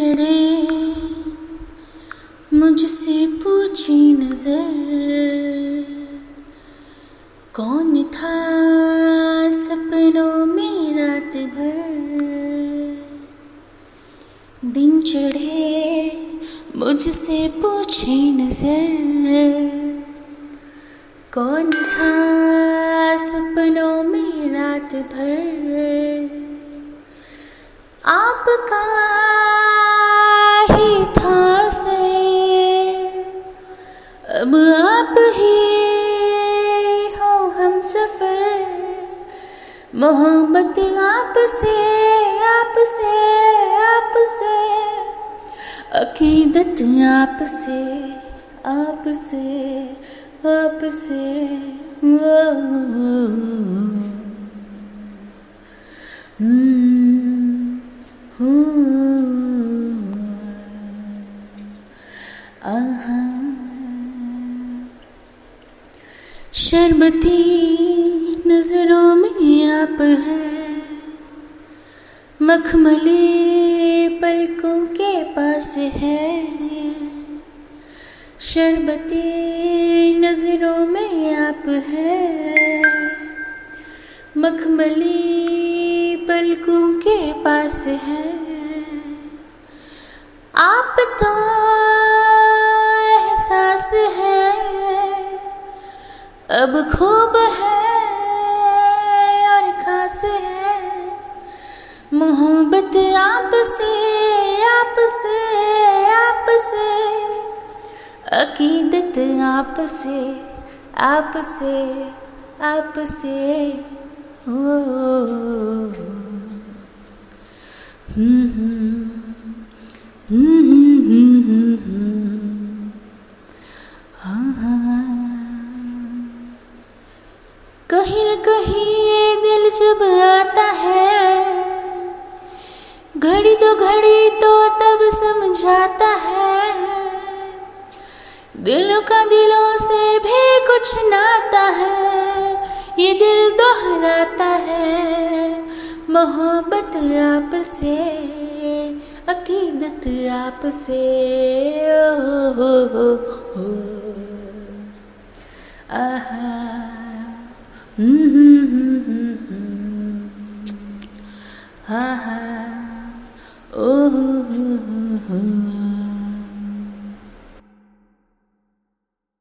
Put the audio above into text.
चढ़े मुझसे पूछी नज़र, कौन था सपनों में रात भर? दिन चढ़े, मुझसे पूछे नज़र, कौन था सपनों में रात भर? आपका अब आप ही हो हम सफ़र। मोहब्बत आपसे आपसे आपसे। अकीदत आपसे आपसे आपसे। आहा। शर्मती नज़रों में आप हैं। मखमली पलकों के पास है। शरबती नज़रों में आप हैं। मखमली पलकों के पास है। अब खूब है और खास है। मोहब्बत आपसे आपसे आपसे। अकीदत आपसे आपसे आपसे। ओ। कहीं न कहीं ये दिल जब आता है। घड़ी तो घड़ी तो तब समझाता है। दिलों का दिलों से भी कुछ नाता है। ये दिल दोहराता है मोहब्बत आपसे, अकीदत आपसे। ओ हो हो हो। आहा mm-hmm.